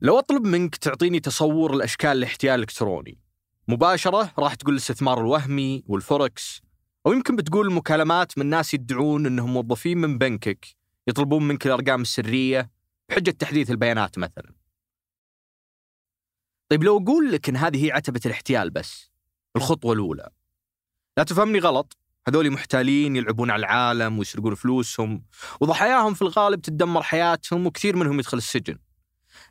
لو أطلب منك تعطيني تصور الأشكال الاحتيال الإلكتروني مباشرة راح تقول الاستثمار الوهمي والفوركس أو يمكن بتقول المكالمات من ناس يدعون أنهم موظفين من بنكك يطلبون منك الأرقام السرية بحجة تحديث البيانات مثلا. طيب لو أقول لك أن هذه هي عتبة الاحتيال بس الخطوة الأولى لا تفهمني غلط هذول محتالين يلعبون على العالم ويسرقون فلوسهم وضحاياهم في الغالب تدمر حياتهم وكثير منهم يدخل السجن.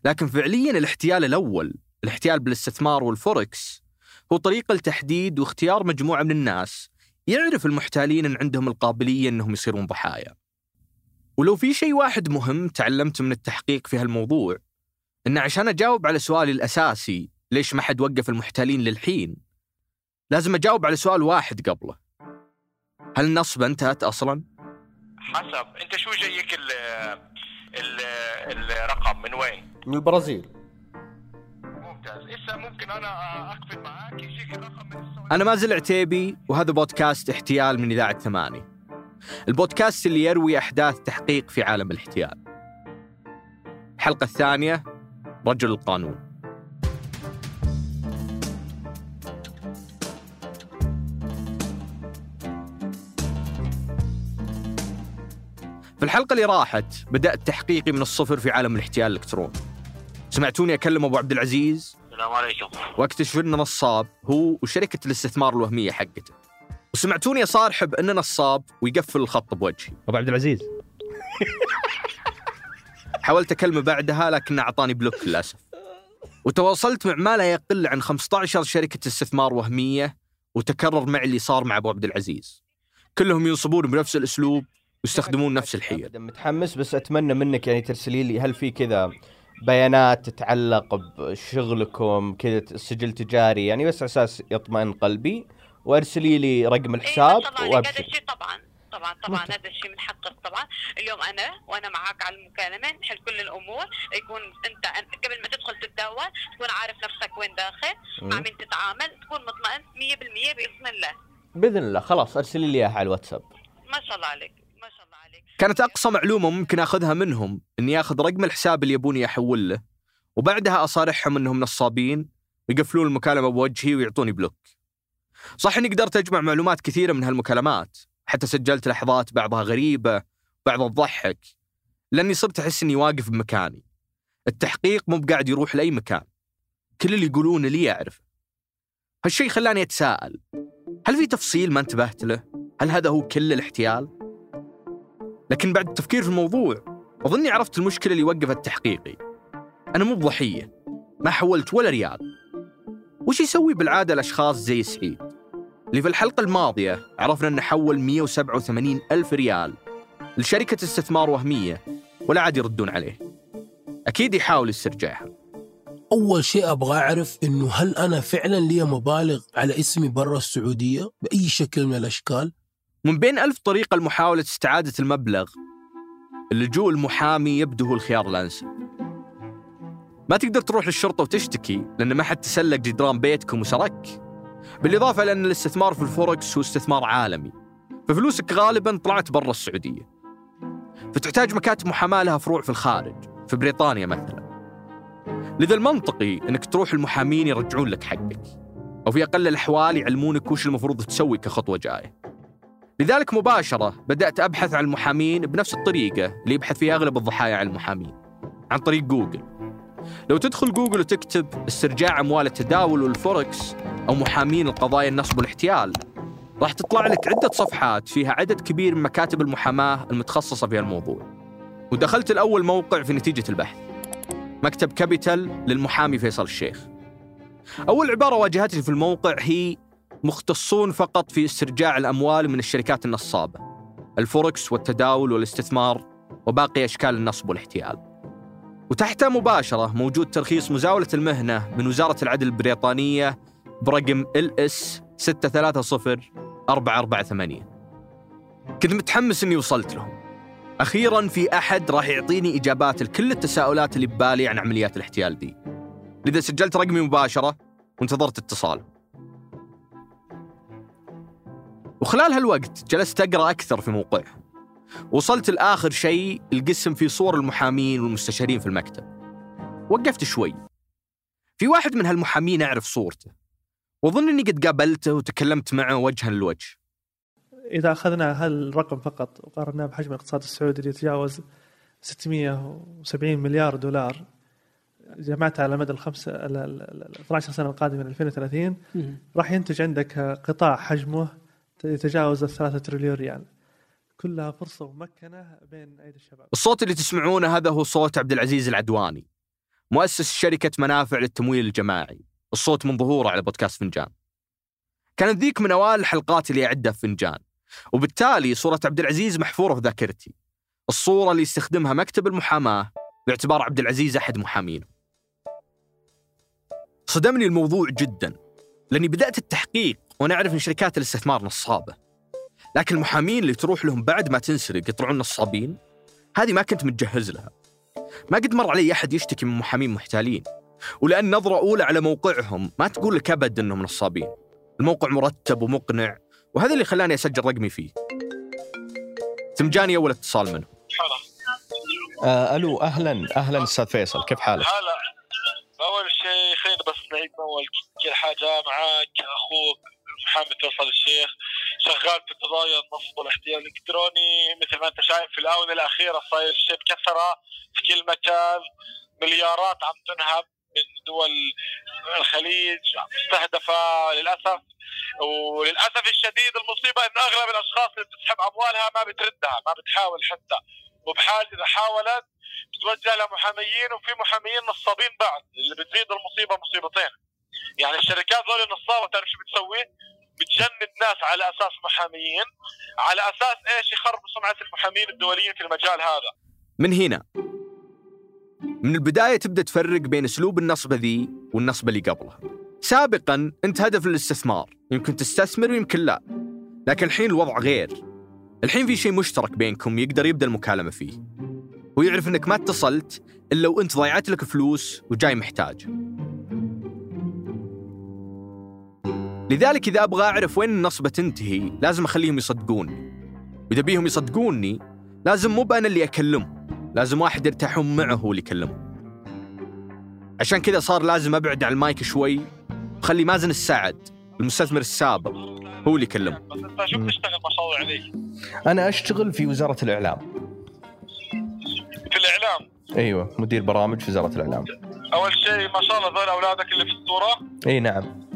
لكن فعليا الاحتيال الأول الاحتيال بالاستثمار والفوركس هو طريقة لتحديد واختيار مجموعة من الناس يعرف المحتالين أن عندهم القابلية أنهم يصيرون ضحايا. ولو في شيء واحد مهم تعلمته من التحقيق في هالموضوع أن عشان أجاوب على سؤالي الأساسي ليش ما حد وقف المحتالين للحين؟ لازم أجاوب على سؤال واحد قبله. هل النصب أنتهت أصلا؟ حسب. أنت شو جايك ال الرقم من وين؟ من البرازيل. ممتاز. هسه ممكن أنا أقفل معك يجيك الرقم من السعوديه أنا مازل عتيبي وهذا بودكاست احتيال من إذاعة ثماني البودكاست اللي يروي أحداث تحقيق في عالم الاحتيال. الحلقة الثانية رجل القانون. في الحلقة اللي راحت بدأت تحقيقي من الصفر في عالم الاحتيال الإلكتروني سمعتوني أكلم أبو عبد العزيز السلام عليكم واكتشف انه نصاب هو وشركة الاستثمار الوهمية حقته. وسمعتوني اصارحب انه نصاب ويقفل الخط بوجهي. أبو عبد العزيز حاولت أكلمه بعدها لكنه أعطاني بلوك للأسف. وتواصلت مع ما لا يقل عن 15 شركة استثمار وهمية وتكرر معي اللي صار مع أبو عبد العزيز. كلهم ينصبون بنفس الأسلوب ويستخدمون نفس الحيل. أبداً متحمس بس أتمنى منك يعني ترسلي لي هل في كذا بيانات تتعلق بشغلكم كذا سجل تجاري يعني بس على أساس يطمئن قلبي وأرسلي لي رقم الحساب إيه طبعا هذا وابشر الشيء طبعا طبعا طبعا هذا الشيء من حقك طبعا. اليوم أنا وأنا معك على المكالمة نحل كل الأمور. يكون أنت قبل ما تدخل تتداول تكون عارف نفسك وين داخل مع. مين تتعامل تكون مطمئن 100% بإذن الله. بإذن الله خلاص أرسلي لي إياها على الواتساب. ما شاء الله عليك ما شاء الله عليك كانت أقصى معلومة ممكن أخذها منهم إني آخذ رقم الحساب اللي يبوني أحول له وبعدها أصارحهم إنهم نصابين ويقفلون المكالمة بوجهي ويعطوني بلوك. صح إني قدرت أجمع معلومات كثيرة من هالمكالمات، حتى سجلت لحظات بعضها غريبة، بعضها تضحك، لأني صرت أحس إني واقف بمكاني. التحقيق مو بقاعد يروح لأي مكان. كل اللي يقولونه لي أعرفه. هالشيء خلاني أتساءل، هل في تفصيل ما انتبهت له؟ هل هذا هو كل الاحتيال؟ لكن بعد التفكير في الموضوع أظني عرفت المشكلة اللي وقفت تحقيقي. أنا مو بضحية ما حولت ولا ريال. وش يسوي بالعادة الأشخاص زي سعيد؟ اللي في الحلقة الماضية عرفنا أنه حول 187 ألف ريال لشركة استثمار وهمية ولا عاد يردون عليه. أكيد يحاول يسترجعها أول شيء أبغى أعرف إنه هل أنا فعلا لي مبالغ على اسمي برا السعودية بأي شكل من الأشكال؟ من بين ألف طريقة لمحاولة استعادة المبلغ اللجوء المحامي يبدو هو الخيار الأنسب. ما تقدر تروح للشرطة وتشتكي لأن ما حد تسلق جدران بيتكم وسرك بالإضافة لأن الاستثمار في الفوركس هو استثمار عالمي ففلوسك غالبا طلعت برا السعودية. فتحتاج مكاتب محاماة لها فروع في الخارج في بريطانيا مثلا. لذا المنطقي أنك تروح المحامين يرجعون لك حقك أو في أقل الأحوال يعلمونك وش المفروض تسوي كخطوة جاية. لذلك مباشرة بدأت أبحث عن المحامين بنفس الطريقة اللي يبحث فيها أغلب الضحايا عن المحامين عن طريق جوجل. لو تدخل جوجل وتكتب استرجاع أموال التداول والفوركس أو محامين القضايا النصب والاحتيال راح تطلع لك عدة صفحات فيها عدد كبير من مكاتب المحاماة المتخصصة في الموضوع ودخلت الأول موقع في نتيجة البحث مكتب كابيتال للمحامي فيصل الشيخ. أول عبارة واجهتني في الموقع هي مختصون فقط في استرجاع الأموال من الشركات النصابة. الفوركس والتداول والاستثمار وباقي أشكال النصب والاحتيال. وتحته مباشرة موجود ترخيص مزاولة المهنة من وزارة العدل البريطانية برقم LS 630448 كنت متحمس إني وصلت لهم. أخيرا في أحد راح يعطيني إجابات لكل التساؤلات اللي ببالي عن عمليات الاحتيال دي. لذا سجلت رقمي مباشرة وانتظرت اتصال. وخلال هالوقت جلست أقرأ أكثر في موقعهم وصلت لآخر شيء القسم فيه صور المحامين والمستشارين في المكتب. وقفت شوي. في واحد من هالمحامين أعرف صورته. وأظن أني قد قابلته وتكلمت معه وجها لوجه. إذا أخذنا هالرقم فقط وقارناه بحجم الاقتصاد السعودي اللي يتجاوز 670 مليار دولار جمعتها على مدى الخمس ال- ال- ال- 12 سنة القادمة من 2030 راح ينتج عندك قطاع حجمه يتجاوز الثلاثة تريليون ريال. كلها فرصة ممكنة بين أيدي الشباب. الصوت اللي تسمعونه هذا هو صوت عبد العزيز العدواني مؤسس شركة منافع للتمويل الجماعي. الصوت من ظهوره على بودكاست فنجان. كانت ذيك من أوائل الحلقات اللي أعدها في فنجان وبالتالي صورة عبد العزيز محفورة في ذاكرتي. الصورة اللي يستخدمها مكتب المحاماة باعتبار عبد العزيز أحد محامينه. صدمني الموضوع جدا. لأني بدأت التحقيق وأنا أعرف أن شركات الاستثمار نصابة. لكن المحامين اللي تروح لهم بعد ما تنسرق يطلعون نصابين هذه ما كنت متجهز لها. ما قد مر علي أحد يشتكي من محامين محتالين. ولأن نظرة أولى على موقعهم ما تقول لك أبد أنهم نصابين. الموقع مرتب ومقنع وهذا اللي خلاني أسجل رقمي فيه. تمجاني أول اتصال منه آه ألو أهلا أهلا أستاذ فيصل كيف حالك؟ هلا. أول شيء خلينا بس نعيد من أول كل حاجة معك أخوك. محمد فيصل الشيخ شغال في قضايا النصب والاحتيال الإلكتروني مثل ما أنت شايف في الآونة الأخيرة صاير شيء بكثرة في كل مكان مليارات عم تنهب من دول الخليج مستهدفه للأسف وللأسف الشديد المصيبة إنه أغلب الأشخاص اللي بتسحب أموالها ما بتردها ما بتحاول حتى وبحال إذا حاولت بتوجه لمحاميين وفي محاميين نصابين بعد اللي بتزيد المصيبة مصيبتين يعني الشركات ذول النصابه تعرف شو بتسوي؟ بتجند ناس على أساس محاميين على أساس إيش يخربوا سمعه المحامين الدوليين في المجال هذا؟ من هنا؟ من البداية تبدأ تفرق بين أسلوب النصبة ذي والنصبة اللي قبلها. سابقا أنت هدف الاستثمار يمكن تستثمر ويمكن لا. لكن الحين الوضع غير. الحين في شيء مشترك بينكم يقدر يبدأ المكالمة فيه. ويعرف أنك ما اتصلت إلا وأنت ضيعت لك فلوس وجاي محتاج. لذلك إذا أبغى أعرف وين النصبة تنتهي لازم أخليهم يصدقوني. وإذا بيهم يصدقوني لازم مو بأنا اللي أكلمهم لازم واحد يرتاحون معه هو اللي يكلمهم عشان كذا صار لازم أبعد عن المايك شوي وخلي مازن السعد المستثمر السابق هو اللي يكلمه. بس انت شو بتشتغل ما شاء الله عليك؟ أنا أشتغل في وزارة الإعلام. في الإعلام؟ أيوه مدير برامج في وزارة الإعلام. أول شيء ما شاء الله ذول أولادك اللي في الصورة إي نعم.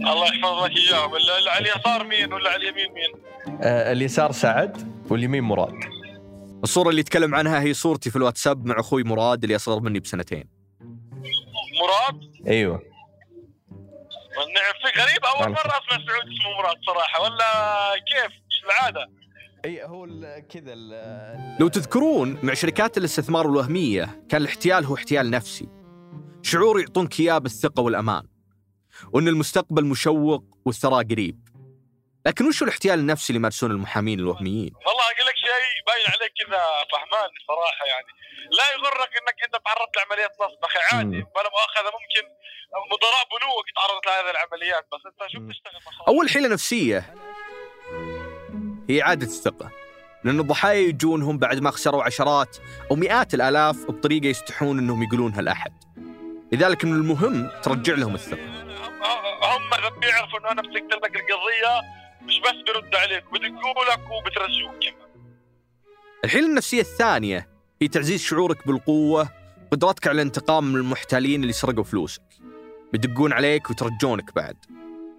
الله يحفظ لك إياهم. على اليسار مين ولا على اليمين مين؟ آه اليسار سعد واليمين مراد. الصورة اللي يتكلم عنها هي صورتي في الواتساب مع أخوي مراد اللي أصغر مني بسنتين. مراد؟ أيوه. والنعم في غريب. أول. مرة أسمع سعود اسمه مراد صراحة. ولا كيف؟ إيش العادة. أي هو كذا لو تذكرون مع شركات الاستثمار الوهمية كان الاحتيال هو احتيال نفسي. شعور يعطونك إياه بالثقة والأمان. وأن المستقبل مشوق والثراء قريب. لكن وش الاحتيال النفسي اللي يمارسون المحامين الوهميين؟ والله أقول لك شيء باين عليك كذا فهمان صراحة يعني. لا يغرك إنك أنت تعرضت لعمليه نصب أخي عادي. ولا مؤاخذة ممكن مدراء بنوك تعرضت لهذه العمليات بس أنت شو. بتشتغل؟ أول حيلة نفسية هي إعادة الثقة. لأن الضحايا يجونهم بعد ما خسروا عشرات أو مئات الآلاف بطريقة يستحون أنهم يقولونها لأحد. لذلك من المهم ترجع لهم الثقة. هم- اذا بيعرفوا إنه أنا مسكت لك القضية مش بس بيرد عليك بدقوا لك وبترجوك كمان. الحيلة النفسية الثانية هي تعزيز شعورك بالقوة قدرتك على الانتقام من المحتالين اللي سرقوا فلوسك. بيدقون عليك ويترجونك بعد.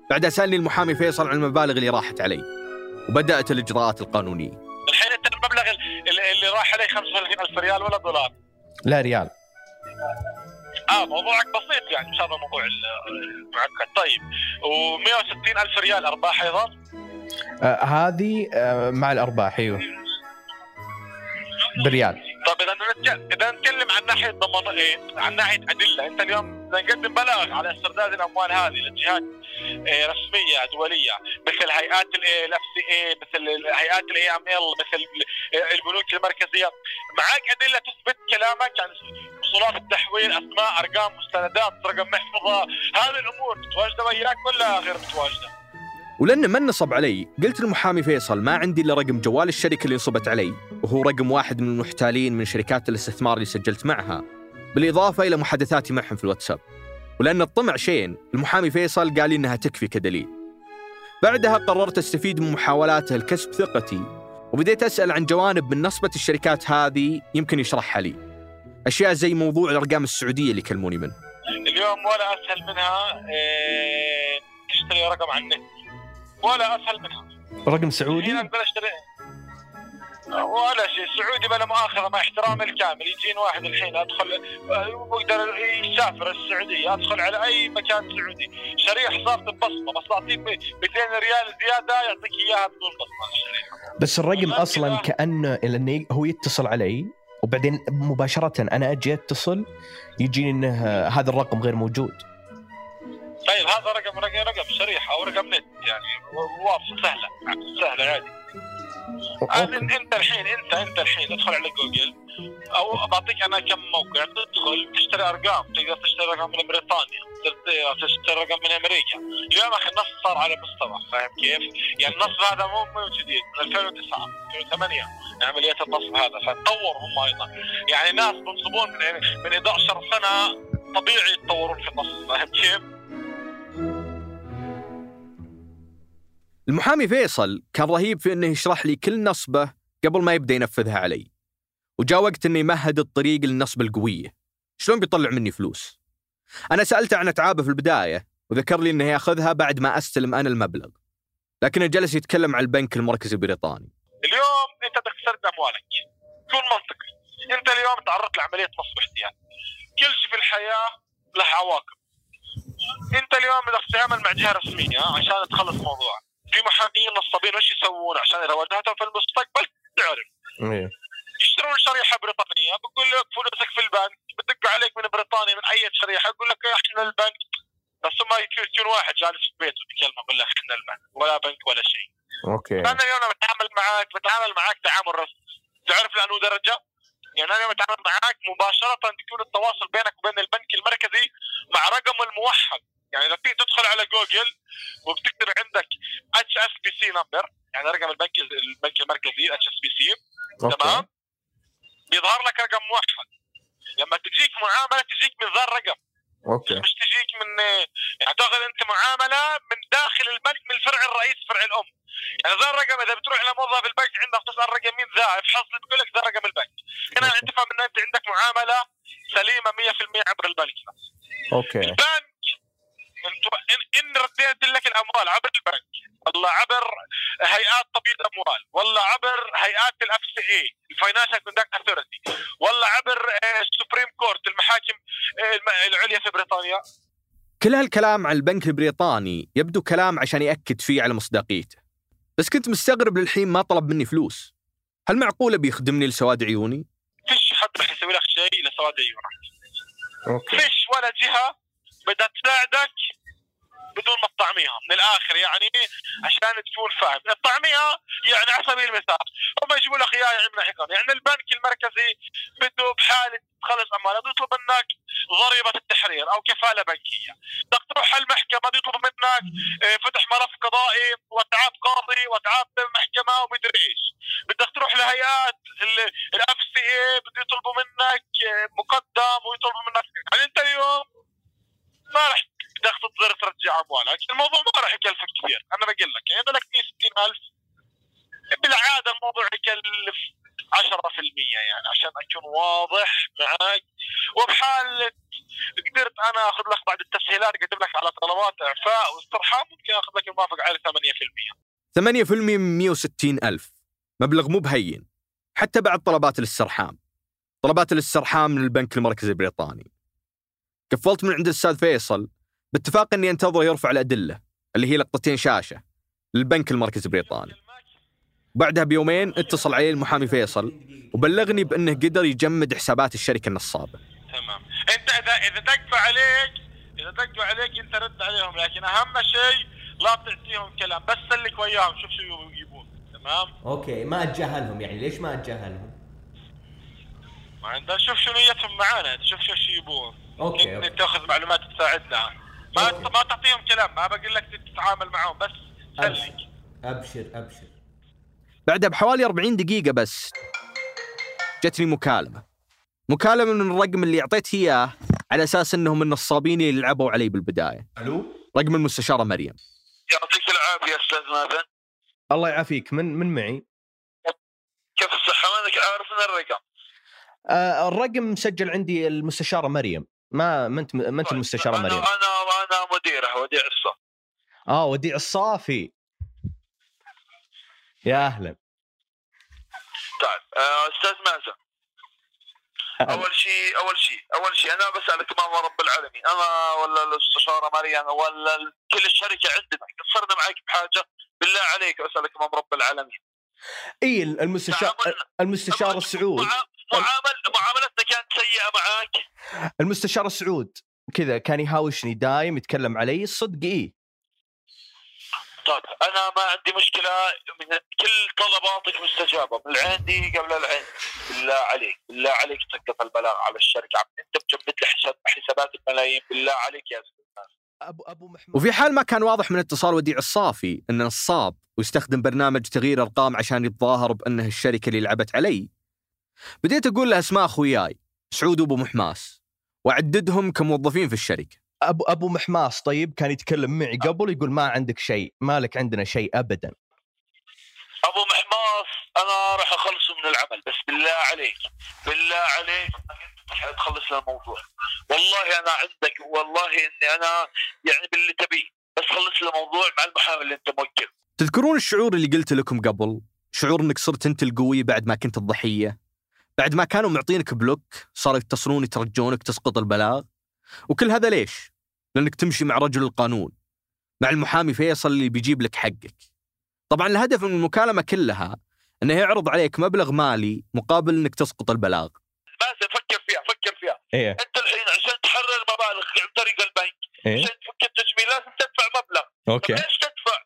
بعدها سألني المحامي فيصل عن المبالغ اللي راحت علي وبدأت الإجراءات القانونية. الحين انت المبلغ اللي, اللي راح عليه 35000 ريال ولا دولار؟ لا ريال. آه موضوعك بسيط يعني مش هذا الموضوع المعقد طيب و160 ألف ريال أرباح أيضا؟ آه هذه آه مع الأرباح أيوه. بريال. طيب إذا إذا نتكلم عن ناحية ضمان إيه؟ عن ناحية أدلة. أنت اليوم نقدم بلاغ على استرداد الأموال هذه لجهات إيه رسمية دولية مثل هيئات ال FCA مثل هيئات ال AML مثل ال- البنوك المركزية. معك أدلة تثبت كلامك عن وصولات التحويل أسماء أرقام مستندات رقم محفظه هذه الأمور متواجده وياك ولا غير متواجدة؟ ولأن ما نصب علي. قلت للمحامي فيصل ما عندي إلا رقم جوال الشركة اللي نصبت علي وهو رقم واحد من المحتالين من شركات الاستثمار اللي سجلت معها. بالإضافة إلى محادثاتي معهم في الواتساب. ولأن الطمع شين المحامي فيصل قال لي إنها تكفي كدليل. بعدها قررت أستفيد من محاولاته لكسب ثقتي وبديت أسأل عن جوانب من نصبة الشركات هذه يمكن يشرحها لي. أشياء زي موضوع الأرقام السعودية اللي يكلموني منه. اليوم ولا أسهل منها إيه تشتري رقم على النت. ولا أسهل منها. رقم سعودي؟ أقدر أشتري. ولا شيء سعودي بلا مؤاخذة مع احترامي الكامل. يجيني واحد الحين أدخل واقدر يسافر السعودية أدخل على أي مكان سعودي. شريحه صارت ببصمة بس أعطيك 200 ريال زيادة يعطيك إياها بدون بصمة. الشريحه بس الرقم أصلا. كأنه لأنه هو يتصل علي وبعدين مباشرة أنا أجي أتصل يجيني إنه هذا الرقم غير موجود. طيب هذا رقم رقم رقم شريحة أو رقم نت يعني واضحه سهلة سهلة عادي. إنت الحين إنت إنت الحين ادخل على جوجل أو بعطيك أنا كم موقع تدخل تشتري أرقام تقدر تشتري رقم من بريطانيا تشتري رقم من أمريكا اليوم أخي النص صار على مستوى فاهم كيف؟ يعني النصب هذا مو مو جديد من 2009 2008 عمليات النصب هذا فتطور هم أيضا يعني ناس بنصبون من من 11 سنة طبيعي يتطورون في النصب فاهم كيف؟ المحامي فيصل كان رهيب في إنه يشرح لي كل نصبة قبل ما يبدأ ينفذها علي. وجاء وقت إنه يمهد الطريق للنصب القوية. شلون بيطلع مني فلوس؟ أنا سألته عن أتعابه في البداية وذكر لي إنه يأخذها بعد ما أستلم أنا المبلغ. لكنه جلس يتكلم عن البنك المركزي البريطاني. اليوم أنت بدك أموالك كون منطقي أنت اليوم تعرضت لعملية نصب احتيال كل شيء في الحياة له عواقب أنت اليوم بدك تتعامل مع جهه رسمية عشان تخلص موضوع في محامين نصابين وش يسوون عشان إذا واجهتهم في المستقبل؟ تعرف إيه. يشترون شريحة بريطانية بقول لك فلوسك في البنك بدق عليك من بريطانيا من أي شريحة يقول لك إحنا البنك. بس ما يكون يكون واحد جالس في بيته بكلمه يقول لك إحنا البنك ولا بنك ولا شيء. أوكي. أنا اليوم لما بتعامل معاك بتعامل معاك تعامل رسمي. تعرف لأنه درجة؟ يعني أنا بتعامل معاك مباشرة بيكون التواصل بينك وبين البنك المركزي مع رقم الموحد. يعني إذا بتيجي تدخل على جوجل وبتكتب عندك HSBC number. يعني رقم البنك البنك المركزي HSBC تمام بيظهر لك رقم موحد لما تجيك معامله تجيك من ذا الرقم أوكي مش تجيك من يعني تاخذ انت معامله من داخل البنك من الفرع الرئيس فرع الام يعني ذا الرقم اذا بتروح لموظف البنك عندك تسال رقم مين ذا افحص لي بيقول لك ذا رقم البنك هنا أوكي. انت تفهم ان انت عندك معامله سليمه 100% عبر البنك أوكي البنك انت ان, إن رديت لك الاموال عبر البنك ولا عبر هيئات تبييض اموال ولا عبر هيئات ال FCA ال Financial Conduct Authority ولا عبر آه، ال Supreme Court المحاكم آه، العليا في بريطانيا كل هالكلام عن البنك البريطاني يبدو كلام عشان يأكد فيه على مصداقيته. بس كنت مستغرب للحين ما طلب مني فلوس. هل معقولة بيخدمني لسواد عيوني؟ فيش حد راح يسوي لك شيء لسواد عيونك أوكي فيش ولا جهة بدها تساعدك بدون ما تطعميها من الآخر يعني عشان تكون فاهم الطعميها يعني على سبيل المثال هم يجيبوا لك إياها من حكم يعني البنك المركزي بده بحالة تخلص أموال بده يطلب منك ضريبة التحرير أو كفالة بنكية. بدك تروح على المحكمة بده يطلب منك آه، فتح ملف قضائي واتعاب قاضي واتعاب محكمه ومدري إيش. بدك تروح لهيئات ال FCA بده يطلبوا منك آه، مقدم ويطلبوا منك. يعني أنت اليوم ما راح تقدر ترجع اموالك الموضوع ما راح يكلفك كثير. أنا بقول لك يعني بدك 60000 بالعادة الموضوع يكلف 10% يعني عشان أكون واضح معك وبحال قدرت أنا أخذ لك بعد التسهيلات اقدم لك على طلبات إعفاء واسترحام ممكن أخذ لك الموافقة على 8% 8% من 160 ألف. مبلغ مو بهين. حتى بعد طلبات الاسترحام. طلبات الاسترحام من البنك المركزي البريطاني. قفلت من عند الأستاذ فيصل باتفاق أني أنتظر يرفع الأدلة اللي هي لقطتين شاشة للبنك المركزي البريطاني. بعدها بيومين اتصل علي المحامي فيصل وبلغني بأنه قدر يجمد حسابات الشركة النصابة. تمام. أنت اذا إذا دقوا عليك إذا دقوا عليك أنت رد عليهم لكن أهم شيء لا تعطيهم كلام بس سلك وياهم شوف شو يبون. تمام؟ أوكي ما أتجاهلهم يعني ليش ما أتجاهلهم؟ ما عندنا شوف شو نيتهم معانا شوف شو شو يبون. أوكي انت تأخذ معلومات تساعدنا. ما ما تعطيهم كلام ما بقول لك تتعامل معهم بس سلك. أبشر أبشر بعدها بحوالي 40 دقيقة بس جتني مكالمة. مكالمة من الرقم اللي اعطيت إياه على أساس إنهم النصابين اللي لعبوا علي بالبداية. ألو؟ رقم المستشارة مريم. يعطيك العافية أستاذ مازن. الله يعافيك. من من معي؟ كيف الصحة؟ مانك عارف من الرقم. آه الرقم مسجل عندي المستشارة مريم. ما ما أنت ما أنت المستشاره أنا مريم أنا أنا مديره وديع الصف. آه وديع الصافي. يا أهلا. طيب آه، أستاذ مازن. أول شيء أول شيء أول شيء أنا بسألك امام رب العالمين أنا ولا الاستشارة مريم ولا كل الشركة عندنا قصرنا معك بحاجة بالله عليك أسألك امام رب العالمين. إي المستشار المستشار السعود مع- معامل معاملتنا كانت سيئة معك المستشار السعود كذا كان يهاوشني دايم يتكلم علي الصدق إيه. طيب أنا ما عندي مشكلة من كل طلباتك مستجابة من العين قبل العين. بالله عليك بالله عليك سقط البلاغ على الشركة عم أنت مجمد لي حساب حسابات الملايين بالله عليك يا أستاذ. ابو أبو محمود. وفي حال ما كان واضح من اتصال وديع الصافي انه نصاب ويستخدم برنامج تغيير ارقام عشان يتظاهر بأنه الشركة اللي لعبت علي. بديت أقول له اسماء أخوياي سعود وأبو محماس وأعددهم كموظفين في الشركة. ابو أبو محماس طيب كان يتكلم معي قبل يقول ما عندك شيء مالك عندنا شيء ابدا. أبو محماس أنا راح اخلصه من العمل بس بالله عليك بالله عليك راح تخلص لنا الموضوع. والله أنا عندك والله إني أنا يعني باللي تبيه بس خلص لي الموضوع مع المحامي اللي أنت موكل. تذكرون الشعور اللي قلت لكم قبل؟ شعور إنك صرت أنت القوي بعد ما كنت الضحية؟ بعد ما كانوا معطينك بلوك صاروا يتصلون يترجونك تسقط البلاغ. وكل هذا ليش؟ لأنك تمشي مع رجل القانون مع المحامي فيصل اللي بيجيب لك حقك. طبعا الهدف من المكالمة كلها إنه يعرض عليك مبلغ مالي مقابل إنك تسقط البلاغ. بس فكر فيها فكر فيها. إيه. أنت الحين عشان تحرر مبالغ عن طريق البنك إيه. عشان تفك التجميل لازم تدفع مبلغ. أوكي. طب ليش تدفع؟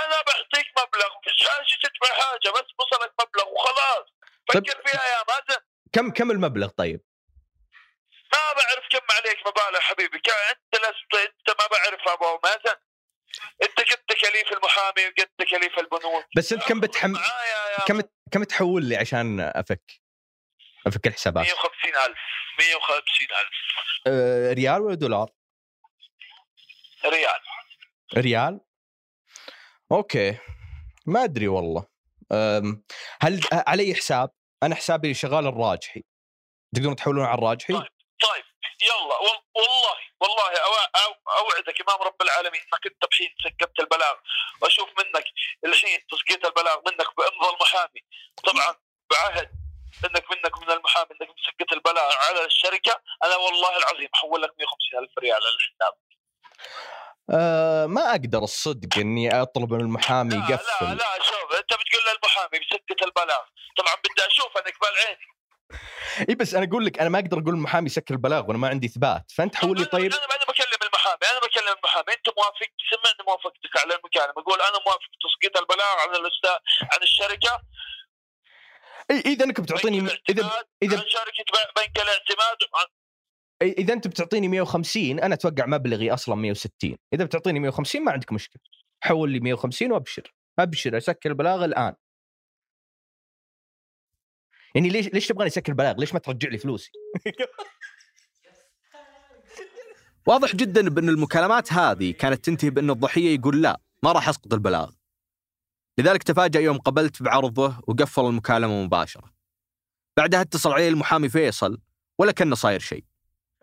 أنا بعطيك مبلغ مش حاجة تدفع حاجة بس وصلك مبلغ وخلاص. فكر فيها يا مازن. كم كم المبلغ طيب؟ ما بعرف كم عليك مبالغ حبيبي. انت لست انت ما بعرف أبو مازن. انت قد تكاليف المحامي وقد تكاليف البنوك. بس انت كم بتحم كم كم تحول لي عشان أفك أفك الحسابات؟ 150000 150000 آه ريال ولا دولار؟ ريال. ريال؟ أوكي. ما أدري والله. هل علي حساب؟ أنا حسابي شغال الراجحي. تقدرون تحولون على الراجحي؟ طيب. طيب يلا وال- والله والله أوعدك إمام رب العالمين انك انت بحين سقطت البلاغ. واشوف منك الحين تسقيط البلاغ منك بأمضى المحامي. طبعا بعهد إنك منك من المحامي إنك مسقط البلاغ على الشركة. أنا والله العظيم أحول لك 150 ألف ريال على الحساب. أه ما أقدر الصدق إني أطلب من المحامي يقفل لا لا شوف أنت بتقول للمحامي بسقط البلاغ. طبعا بدي أشوف أنك بالعين إي بس أنا أقول لك أنا ما أقدر أقول المحامي سكر البلاغ وأنا ما عندي إثبات. فأنت حول لي طيب؟ أنا أنا بكلم المحامي أنا بكلم المحامي. أنت موافق؟ سمعني موافقتك على المكالمه يقول أنا موافق تسقيط البلاغ عن الأستاذ عن الشركة. إي إذا أنك بتعطيني إذا عن شركه بنك الاعتماد. إذا أنت بتعطيني 150 أنا أتوقع مبلغي أصلا 160 إذا بتعطيني 150 ما عندك مشكلة حول لي 150 وأبشر أبشر أسكر البلاغ الآن يعني ليش ليش تبغاني أسكر البلاغ؟ ليش ما ترجع لي فلوسي؟ واضح جدا بأن المكالمات هذه كانت تنتهي بأن الضحية يقول لا ما راح أسقط البلاغ لذلك تفاجأ يوم قبلت بعرضه وقفل المكالمة مباشرة بعدها اتصل عليه المحامي فيصل ولا كان صاير شيء.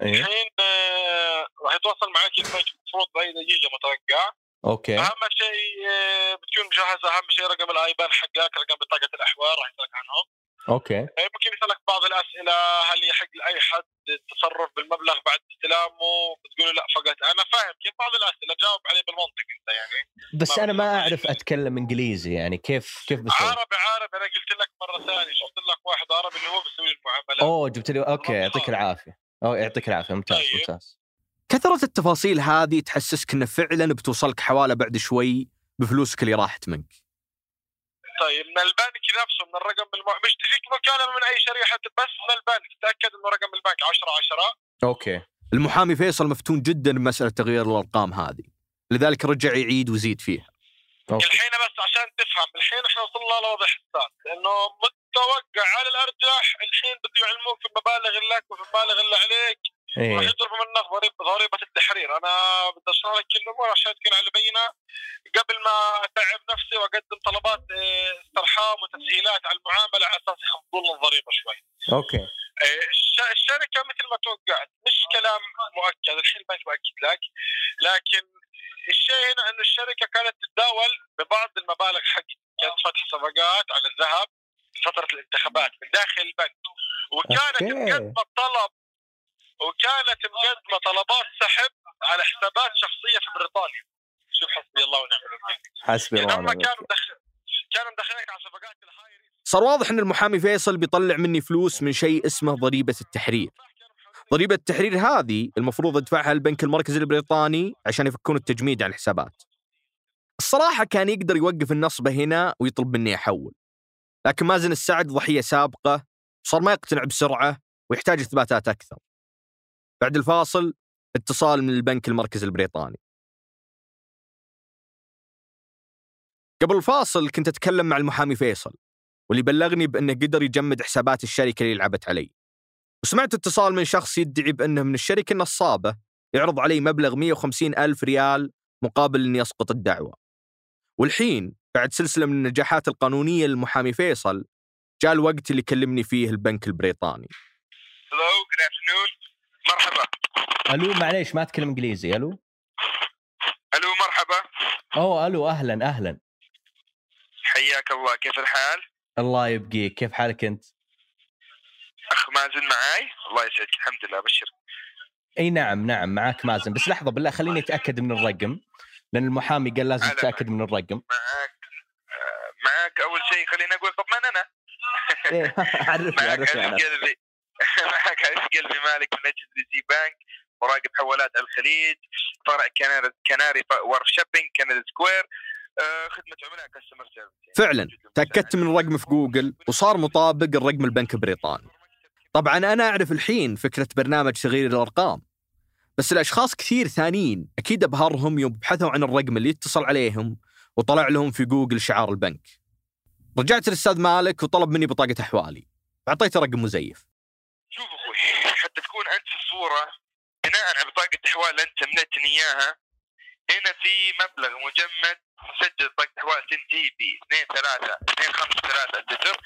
الحين آه، راح يتواصل معك المفروض بأي دقيقة متوقع أوكي. أهم شيء آه، بتكون مجهز أهم شيء رقم الآيبان حقك رقم بطاقة الأحوال راح يسألك عنهم. أوكي. آه، ممكن يسألك بعض الأسئلة هل يحق لأي حد التصرف بالمبلغ بعد استلامه؟ بتقول له لا فقط أنا فاهم كيف بعض الأسئلة؟ جاوب عليه بالمنطق أنت يعني. بس أنا ما أعرف أتكلم إنجليزي يعني كيف كيف بسوي؟ عربي عربي. أنا قلت لك مرة ثانية شفت لك واحد عربي اللي هو بيسوي المعاملات أوه جبت لي أوكي يعطيك العافية. اوه يعطيك العافية ممتاز طيب. ممتاز. كثرة التفاصيل هذه تحسسك أنه فعلا بتوصلك حوالة بعد شوي بفلوسك اللي راحت منك. طيب من البنك نفسه من الرقم المع... مش تجيك مكالمه من أي شريحة بس من البنك تأكد إنه رقم البنك 10 10 أوكي. المحامي فيصل مفتون جدا بمسألة تغيير الأرقام هذه. لذلك رجع يعيد ويزيد فيها. أوكي. الحين بس عشان تفهم الحين إحنا وصلنا لوضع حساس لأنه م- توقع على الأرجح الحين بده يعلموك في المبالغ لك وفي المبالغ اللي عليك. راح إيه يطلبوا منك ضريبه ضريبه التحرير. أنا بدي أشرح لك كل الأمور عشان تكون على بينة. قبل ما أتعب نفسي وأقدم طلبات آه، استرحام وتسهيلات على المعاملة على أساس يخفضوا لنا الضريبة شوي. أوكي. آه، الش- الشركة مثل ما توقعت مش كلام مؤكد. الحين ما باكد لك. لكن الشيء هنا إنه الشركة كانت تتداول ببعض المبالغ حق كانت فتح صفقات على الذهب. فترة الانتخابات من داخل البنك. وكانت. مقدمه طلب وكانت مقدمه طلبات سحب على حسابات شخصية في بريطانيا. شوف حسبي الله ونعم الوكيل. حسبي يعني الله ونعم كانوا الوكيل. مدخل كانوا مدخلينك على صفقات الهاي صار واضح إن المحامي فيصل بيطلع مني فلوس من شيء اسمه ضريبة التحرير. ضريبة التحرير هذه المفروض يدفعها البنك المركزي البريطاني عشان يفكون التجميد على الحسابات. الصراحة كان يقدر يوقف النصبه هنا ويطلب مني أحول. لكن مازن السعد ضحية سابقة صار ما يقتنع بسرعة ويحتاج إثباتات أكثر. بعد الفاصل اتصال من البنك المركزي البريطاني. قبل الفاصل كنت أتكلم مع المحامي فيصل واللي بلغني بأنه قدر يجمد حسابات الشركة اللي لعبت علي. وسمعت اتصال من شخص يدعي بأنه من الشركة النصابة يعرض علي مبلغ 150 ألف ريال مقابل اني اسقط الدعوة. والحين بعد سلسلة من النجاحات القانونية للمحامي فيصل جاء الوقت اللي كلمني فيه البنك البريطاني. Hello good afternoon مرحبا. ألو معليش ما اتكلم إنجليزي. ألو؟ ألو مرحبا. أوه ألو أهلا أهلا. حياك الله. كيف الحال؟ الله يبقيك. كيف حالك أنت؟ أخ مازن معاي؟ الله يسعدك. الحمد لله ابشر إي نعم نعم معاك مازن. بس لحظة بالله خليني أتأكد من الرقم. لأن المحامي قال لازم تتأكد من الرقم. معاك. معاك أول شيء خليني أقول طب من أنا؟ إيه عرفني معاك عرفني حبيب أنا. قلبي. معاك حبيب قلبي مالك من HSBC Bank مراقب حوالات الخليج فرع Canary Canary Wharf Shopping Canada Square آه، خدمة عملاء customer service فعلا. تأكدت من الرقم في جوجل وصار مطابق الرقم البنك البريطاني. طبعا أنا أعرف الحين فكرة برنامج تغيير الأرقام بس الأشخاص كثير ثانيين أكيد أبهرهم يوم بحثوا عن الرقم اللي يتصل عليهم وطلع لهم في جوجل شعار البنك. رجعت للأستاذ مالك وطلب مني بطاقة أحوالي. أعطيته رقم مزيف. شوف أخوي حتى تكون أنت في الصورة بناء على بطاقة أحوال أنت مليتني إياها هنا في مبلغ مجمد مسجل بطاقة أحوال تنتهي ب 2 3 2 5 3 صفر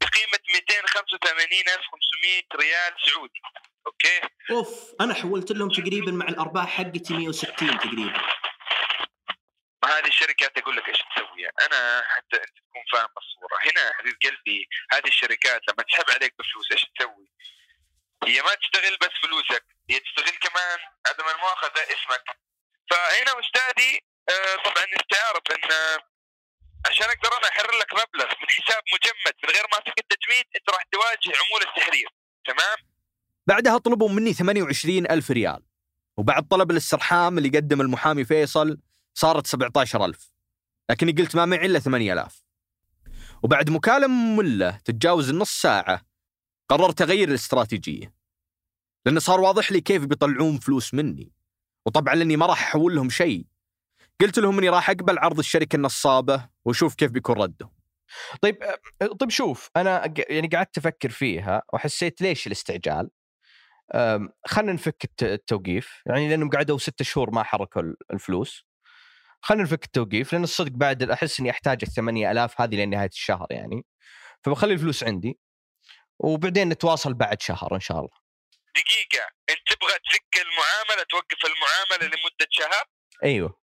بقيمة 285500 ريال سعودي. أوكي؟ أوف أنا حولت لهم تقريبا مع الأرباح حقتي 160 تقريبا. ما هذه الشركات أقول لك إيش تسوي أنا حتى أنت تكون فاهم الصورة. هنا حبيب قلبي هذه الشركات لما تسحب عليك بفلوس إيش تسوي؟ هي ما تشتغل بس فلوسك هي تشتغل كمان عدم المؤاخذة اسمك. فهنا أستاذي آه، طبعا أنت عارف إن عشان أقدر أنا أحرر لك مبلغ من حساب مجمد من غير ما تفك التجميد أنت راح تواجه عموله التحرير. تمام؟ بعدها طلبوا مني 28 ألف ريال. وبعد طلب الاسترحام اللي قدم المحامي فيصل صارت 17 ألف. لكني قلت ما معي إلا 8000 وبعد مكالمة مملة تتجاوز النص ساعة قررت أغير الاستراتيجية. لأن صار واضح لي كيف بيطلعون فلوس مني. وطبعا لأني ما راح أحول لهم شيء. قلت لهم إني راح أقبل عرض الشركة النصابة وأشوف كيف بيكون رده طيب أه، طيب شوف أنا ق- يعني قعدت أفكر فيها وحسيت ليش الاستعجال؟ خلينا نفك الت- التوقيف. يعني لأنهم قعدوا ستة شهور ما حركوا ال- الفلوس. خلينا نفك التوقيف لأن الصدق بعد أحس إني أحتاج ال 8000 هذه لنهايه الشهر يعني. فبخلي الفلوس عندي وبعدين نتواصل بعد شهر إن شاء الله. دقيقة أنت تبغى تفك المعاملة توقف المعاملة لمدة شهر؟ أيوه.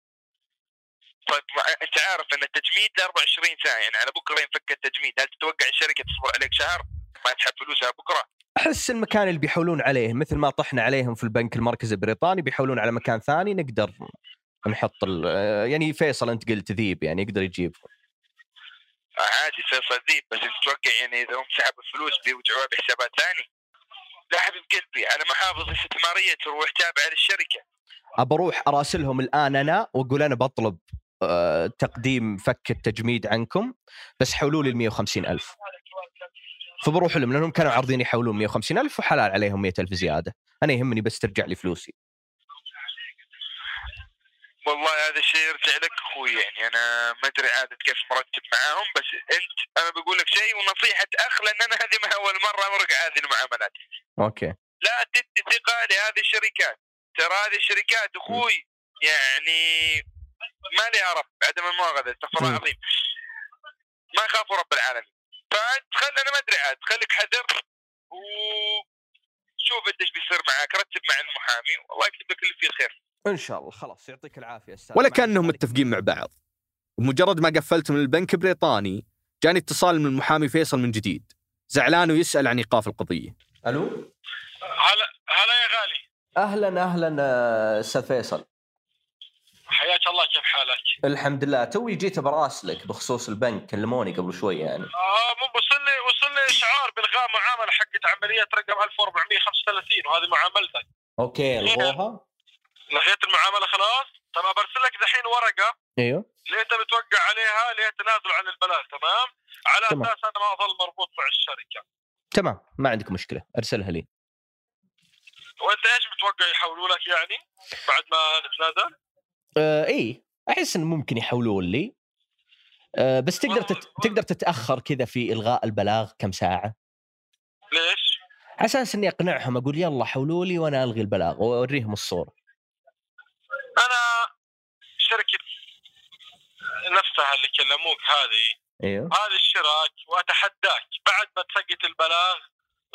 طيب أنت عارف إن التجميد ل 24 ساعة يعني على بكرة ينفك التجميد؟ هل تتوقع الشركة تصبر عليك شهر؟ ما تسحب فلوسها بكرة؟ أحس المكان اللي بيحولون عليه مثل ما طحنا عليهم في البنك المركزي البريطاني بيحولون على مكان ثاني نقدر نحط ال- يعني فيصل أنت قلت ذيب يعني يقدر يجيب عادي فيصل ذيب بس أنت تتوقع يعني إذا هم سحبوا الفلوس بيوجعوها بحسابات ثاني لا حبيب قلبي أنا محافظ استثمارية تروح تابعه للشركة. أبى أروح أراسلهم الآن أنا وأقول أنا بطلب آه، تقديم فك التجميد عنكم بس حولوا لي ال 150 ألف. فبروح لهم لأنهم كانوا عارضين يحولون 150 ألف وحلال عليهم 100 ألف زيادة. أنا يهمني بس ترجع لي فلوسي. والله هذا الشيء يرجع لك أخوي يعني أنا ما أدري عادة كيف مرتب معاهم بس أنت أنا بقول لك شيء ونصيحة أخ لأن أنا هذه ما أول مرة أمرق هذه المعاملات. أوكي. لا تدي ثقة لهذه الشركات. ترى هذه الشركات أخوي يعني ما لها رب عدم المؤاخذه استغفر الله. العظيم. ما يخافوا رب العالمين. فأنت خل أنا ما أدري عاد خليك حذر وشوف انت إيش بيصير معك رتب مع المحامي والله يكتب لك اللي فيه خير. إن شاء الله خلاص يعطيك العافية أستاذ. ولا كأنهم متفقين مع بعض. ومجرد ما قفلت من البنك البريطاني جاني اتصال من المحامي فيصل من جديد. زعلان ويسأل عن إيقاف القضية. ألو؟ هلا هلا يا غالي. أهلا أهلا أستاذ فيصل. حياك الله كيف حالك؟ الحمد لله. توي جيت براسلك بخصوص البنك كلموني قبل شوي يعني. آه وصلني وصلني إشعار بالغاء معاملة حقت عملية رقم 1435 وهذه معاملتك. أوكي ألغوها. لغيت المعاملة خلاص؟ تمام برسل لك دحين ورقة. أيوه. اللي أنت بتوقع عليها؟ اللي هي تنازل عن البلاغ؟ تمام؟ على تمام. أساس أنا ما أظل مربوط مع الشركة. تمام. ما عندك مشكلة. أرسلها لي. وأنت إيش متوقع يحولوا لك يعني بعد ما نتنازل؟ آه إي. أحس انه ممكن يحولون لي. آه بس تقدر تت... تقدر تتأخر كذا في إلغاء البلاغ كم ساعة؟ ليش؟ على أساس إني أقنعهم أقول يلا حولوا لي وأنا ألغي البلاغ وأوريهم الصورة. أنا شركة نفسها اللي كلموك هذه. إيوه. هذا الشراك وأتحداك. بعد ما تسقط البلاغ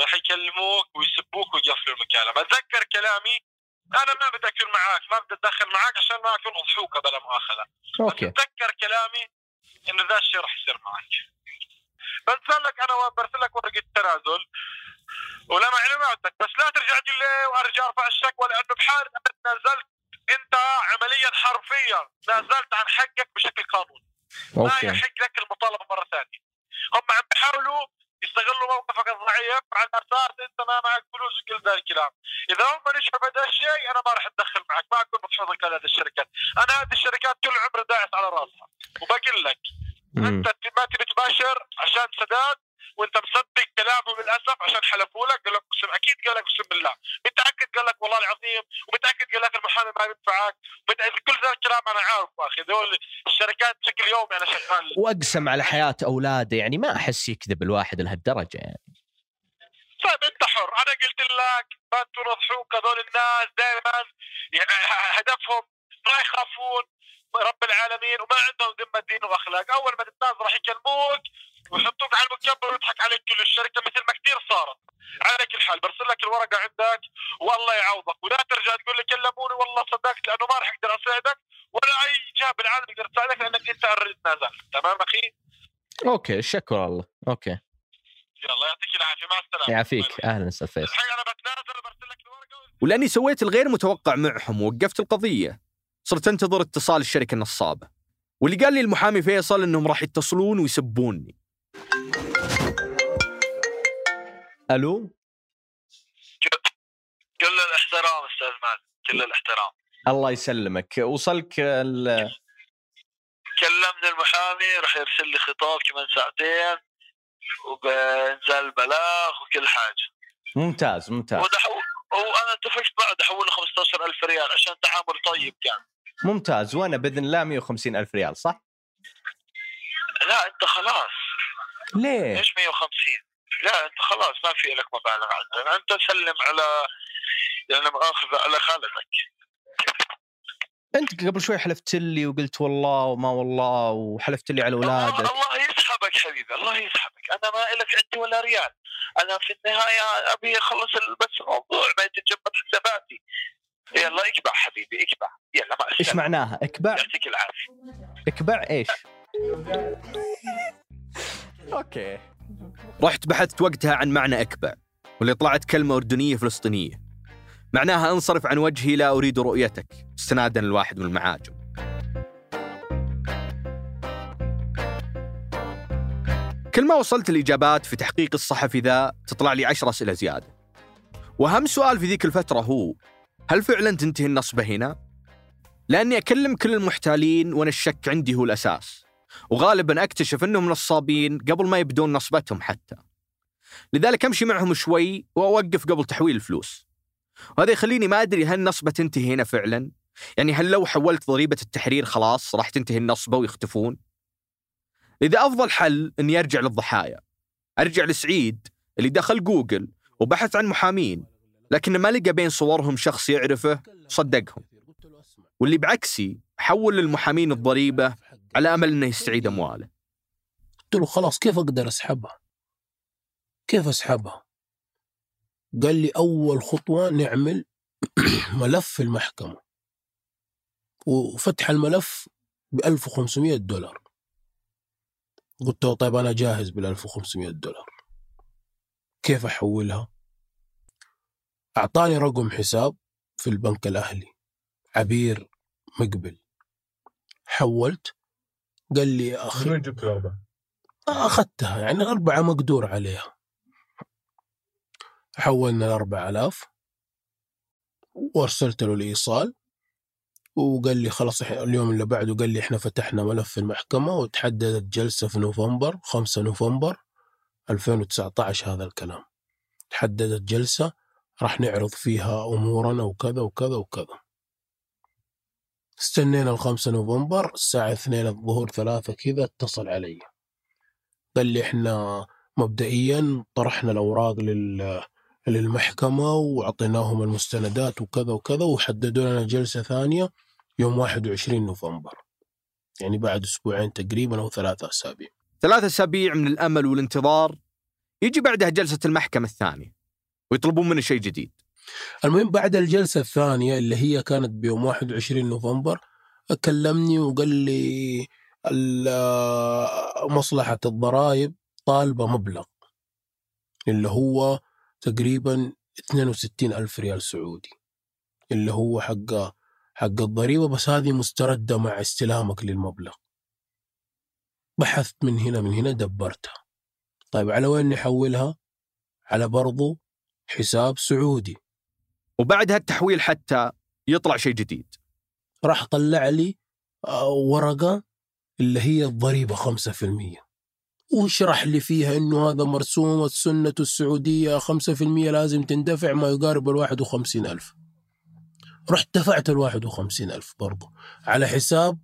راح يكلموك ويسبوك ويقفلوا المكالمه أتذكر كلامي. أنا ما بدي اكون معاك. ما بدي أتدخل معاك عشان ما أكون اضحوكه بلا مؤاخذة. Okay. أتذكر كلامي إنه ذا الشيء راح يصير معك برسل لك أنا برسل لك ورقة تنازل. ولا معلوماتك بس لا ترجع تقول لي وأرجع أرفع الشكوى لأنه بحال نزلت انت عمليا حرفيا نازلت عن حقك بشكل قانوني. ما يحق لك المطالبة مرة ثانية. هم عم بيحاولوا يستغلوا موقفك الضعيف على أساس إنت ما معك فلوس وكل ذا الكلام. إذا هم نجحوا بهذا الشيء أنا ما راح أتدخل معك. ما أكون متحوطك على هذه الشركات. أنا هذه الشركات كل عمري داعس على راسها. وبقول لك. أنت ما تبي تباشر عشان سداد وأنت مصدق كلامهم للأسف عشان حلفوا لك قال لك اقسم أكيد قال لك اقسم بالله. متأكد؟ قال لك والله العظيم. ومتاكد قال لك المحامي ما متأكد كل ذا الكلام أنا عارف أخي. ذول الشركات بشكل يومي أنا شغال. وأقسم على حياة اولاده يعني ما أحس يكذب الواحد لهالدرجة يعني. طيب أنت حر. أنا قلت لك ما تنصحوك هذول الناس دائما يعني هدفهم ما يخافون رب العالمين وما عندهم ذمة دين وأخلاق. أول ما تتنازل راح يكلموك ويحطوك على المكبر ويضحك عليك كل الشركة مثل ما كثير صارت. على كل حال برسل لك الورقة عندك والله يعوضك. ولا ترجع تقول لي كلموني والله صدقت لأنه ما راح أقدر أساعدك ولا أي جهه بالعالم تقدر تساعدك لأنك أنت already تنازلت تمام أخي؟ okay شكرا الله. Okay. يلا يعطيك العافية. مع السلامة. يعافيك. أهلا أستاذ فيصل الحين أنا بتنازل برسل لك الورقة ولأني سويت الغير متوقع معهم ووقفت القضية. صرت أنتظر اتصال الشركة النصابة. واللي قال لي المحامي فيصل إنهم راح يتصلون ويسبوني. ألو؟ كل الاحترام أستاذ مازن كل الاحترام. الله يسلمك. وصلك ال... كلمني المحامي راح يرسل لي خطاب كمان ساعتين وبانزال البلاغ وكل حاجة. ممتاز ممتاز. ودحو وأنا اتفقت معه دحول له 15000 ريال عشان تعامل طيب كان. ممتاز وأنا بإذن الله 150 ألف ريال صح؟ لا أنت خلاص. ليه؟ إيش 150 لا أنت خلاص ما في لك مبالغ عندنا. أنت سلم على يعني مؤاخذة على خالتك. أنت قبل شوي حلفت لي وقلت والله وما والله وحلفت لي على الله, اولادك الله يسحبك حبيبي الله يسحبك. أنا ما لك عندي ولا ريال. أنا في النهاية أبي أخلص بس الموضوع ما يتجمد حساباتي يلا اكبع حبيبي اكبع. يلا مع إيش معناها؟ اكبع؟ يعطيك العافية. اكبع إيش؟ Okay. رحت بحثت وقتها عن معنى اكبع واللي طلعت كلمة أردنية فلسطينية. معناها أنصرف عن وجهي لا أريد رؤيتك استنادا لواحد من المعاجم. كل ما وصلت الإجابات في تحقيق الصحفي ذا تطلع لي عشر أسئلة زيادة. وأهم سؤال في ذيك الفترة هو هل فعلا تنتهي النصبة هنا؟ لأني أكلم كل المحتالين وأنا الشك عندي هو الأساس. وغالبا أكتشف أنهم نصابين قبل ما يبدون نصبتهم حتى. لذلك أمشي معهم شوي وأوقف قبل تحويل الفلوس. وهذا يخليني ما أدري هل النصبة تنتهي هنا فعلا؟ يعني هل لو حولت ضريبة التحرير خلاص راح تنتهي النصبة ويختفون؟ إذا أفضل حل أني أرجع للضحايا. أرجع لسعيد اللي دخل جوجل وبحث عن محامين لكن ما لقى بين صورهم شخص يعرفه صدقهم. واللي بعكسي حول للمحامين الضريبة على أمل أنه يستعيد أمواله قلت له خلاص كيف أقدر أسحبها؟ كيف أسحبها؟ قال لي أول خطوة نعمل ملف في المحكمة وفتح الملف ب 1500 دولار قلت له طيب أنا جاهز بال 1500 دولار كيف أحولها؟ أعطاني رقم حساب في البنك الأهلي عبير مقبل حولت قال لي يا أخي وين جبت الأربعة؟ أخذتها. يعني الأربعة مقدور عليها. حولنا الأربع آلاف وأرسلت له الإيصال وقال لي خلاص اليوم اللي بعده قال لي إحنا فتحنا ملف في المحكمة وتحددت جلسة في نوفمبر 5 نوفمبر 2019 هذا الكلام. تحددت جلسة راح نعرض فيها أمورنا وكذا وكذا وكذا. استنينا الخمسة نوفمبر الساعة اثنين الظهر ثلاثة كذا اتصل علي. قال لي إحنا مبدئيا طرحنا الأوراق لل للمحكمة وأعطيناهم المستندات وكذا وكذا وحددوا لنا جلسة ثانية يوم 21 نوفمبر. يعني بعد أسبوعين تقريبا أو ثلاثة أسابيع. ثلاثة أسابيع من الأمل والانتظار يجي بعدها جلسة المحكمة الثانية ويطلبون منه شيء جديد. المهم بعد الجلسة الثانية اللي هي كانت بيوم 21 نوفمبر كلمني وقال لي مصلحة الضرائب طالبة مبلغ اللي هو تقريبا 62 ألف ريال سعودي اللي هو حق حق الضريبة بس هذه مستردة مع استلامك للمبلغ. بحثت من هنا من هنا دبرتها. طيب على وين نحولها؟ على برضو حساب سعودي. وبعد هالتحويل حتى يطلع شيء جديد. راح طلع لي آه، ورقة اللي هي الضريبة 5% وشرح لي فيها إنه هذا مرسوم السنة السعودية 5% لازم تندفع ما يقارب ال 51 ألف. رحت دفعت ال 51 ألف برضو. على حساب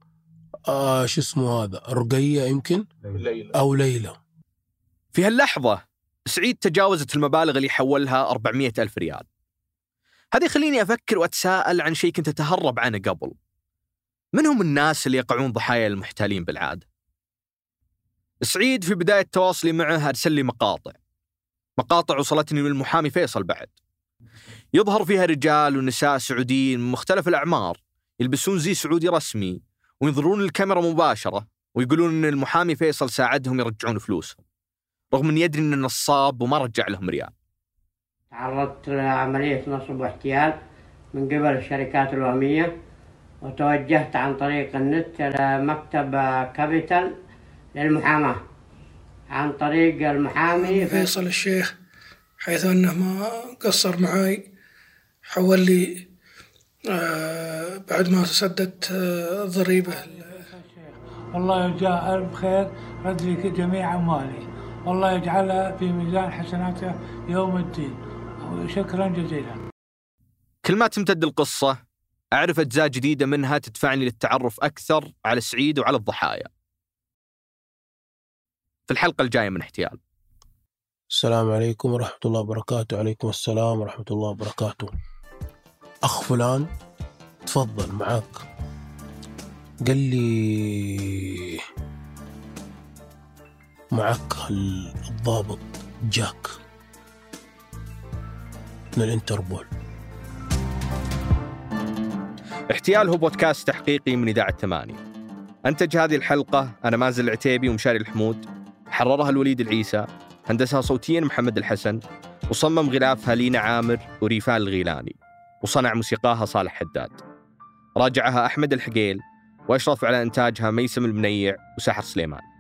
آه شو اسمه هذا رقية يمكن؟ أو ليلى. في هاللحظة سعيد تجاوزت المبالغ اللي حولها 400 ألف ريال. هذا يخليني أفكر وأتساءل عن شيء كنت أتهرب عنه قبل. من هم الناس اللي يقعون ضحايا المحتالين بالعادة؟ سعيد في بداية تواصلي معه أرسل لي مقاطع. مقاطع وصلتني من المحامي فيصل بعد. يظهر فيها رجال ونساء سعوديين من مختلف الأعمار يلبسون زي سعودي رسمي وينظرون الكاميرا مباشرة ويقولون أن المحامي فيصل ساعدهم يرجعون فلوسهم رغم أن يدري أنه نصاب وما رجع لهم ريال. تعرضت لعملية نصب واحتيال من قبل الشركات الوهمية وتوجهت عن طريق النت إلى مكتب كابيتال للمحاماة. عن طريق المحامي فيصل الشيخ حيث أنه ما قصر معاي حول لي آه، بعد ما سددت آه، الضريبة والله يجزاه ألف خير رد لي جميع أموالي. والله يجعلها في ميزان حسناته يوم الدين. شكرا جزيلا. كل ما تمتد القصة أعرف أجزاء جديدة منها تدفعني للتعرف أكثر على سعيد وعلى الضحايا. في الحلقة الجاية من احتيال. السلام عليكم ورحمة الله وبركاته. عليكم السلام ورحمة الله وبركاته. أخ فلان تفضل معاك. قال لي معك الضابط جاك. من الانتربول. احتيال هو بودكاست تحقيقي من إذاعة ثمانية. أنتج هذه الحلقة أنا مازن العتيبي ومشاري الحمود حررها الوليد العيسى هندسها صوتيا محمد الحسن وصمم غلافها لينا عامر وريفان الغيلاني وصنع موسيقاها صالح حداد. راجعها أحمد الحقيل وأشرف على إنتاجها ميسم المنيع وسحر سليمان.